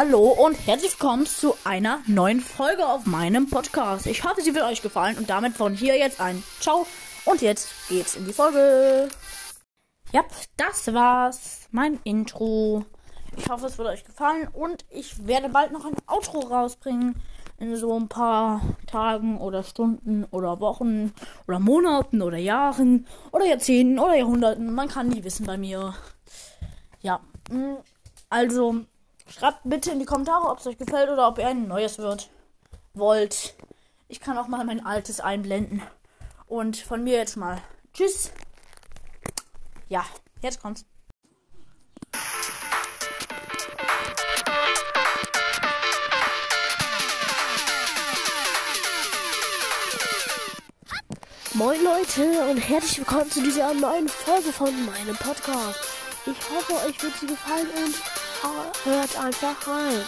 Hallo und herzlich willkommen zu einer neuen Folge auf meinem Podcast. Ich hoffe, sie wird euch gefallen und damit von hier jetzt ein Ciao und jetzt geht's in die Folge. Ja, das war's, mein Intro. Ich hoffe, es wird euch gefallen und ich werde bald noch ein Outro rausbringen. In so ein paar Tagen oder Stunden oder Wochen oder Monaten oder Jahren oder Jahrzehnten oder Jahrhunderten. Man kann nie wissen bei mir. Ja, mm, also schreibt bitte in die Kommentare, ob es euch gefällt oder ob ihr ein neues wird wollt. Ich kann auch mal mein altes einblenden. Und von mir jetzt mal Tschüss. Ja, jetzt kommt's. Moin Leute und herzlich willkommen zu dieser neuen Folge von meinem Podcast. Ich hoffe, euch wird sie gefallen und hört einfach rein.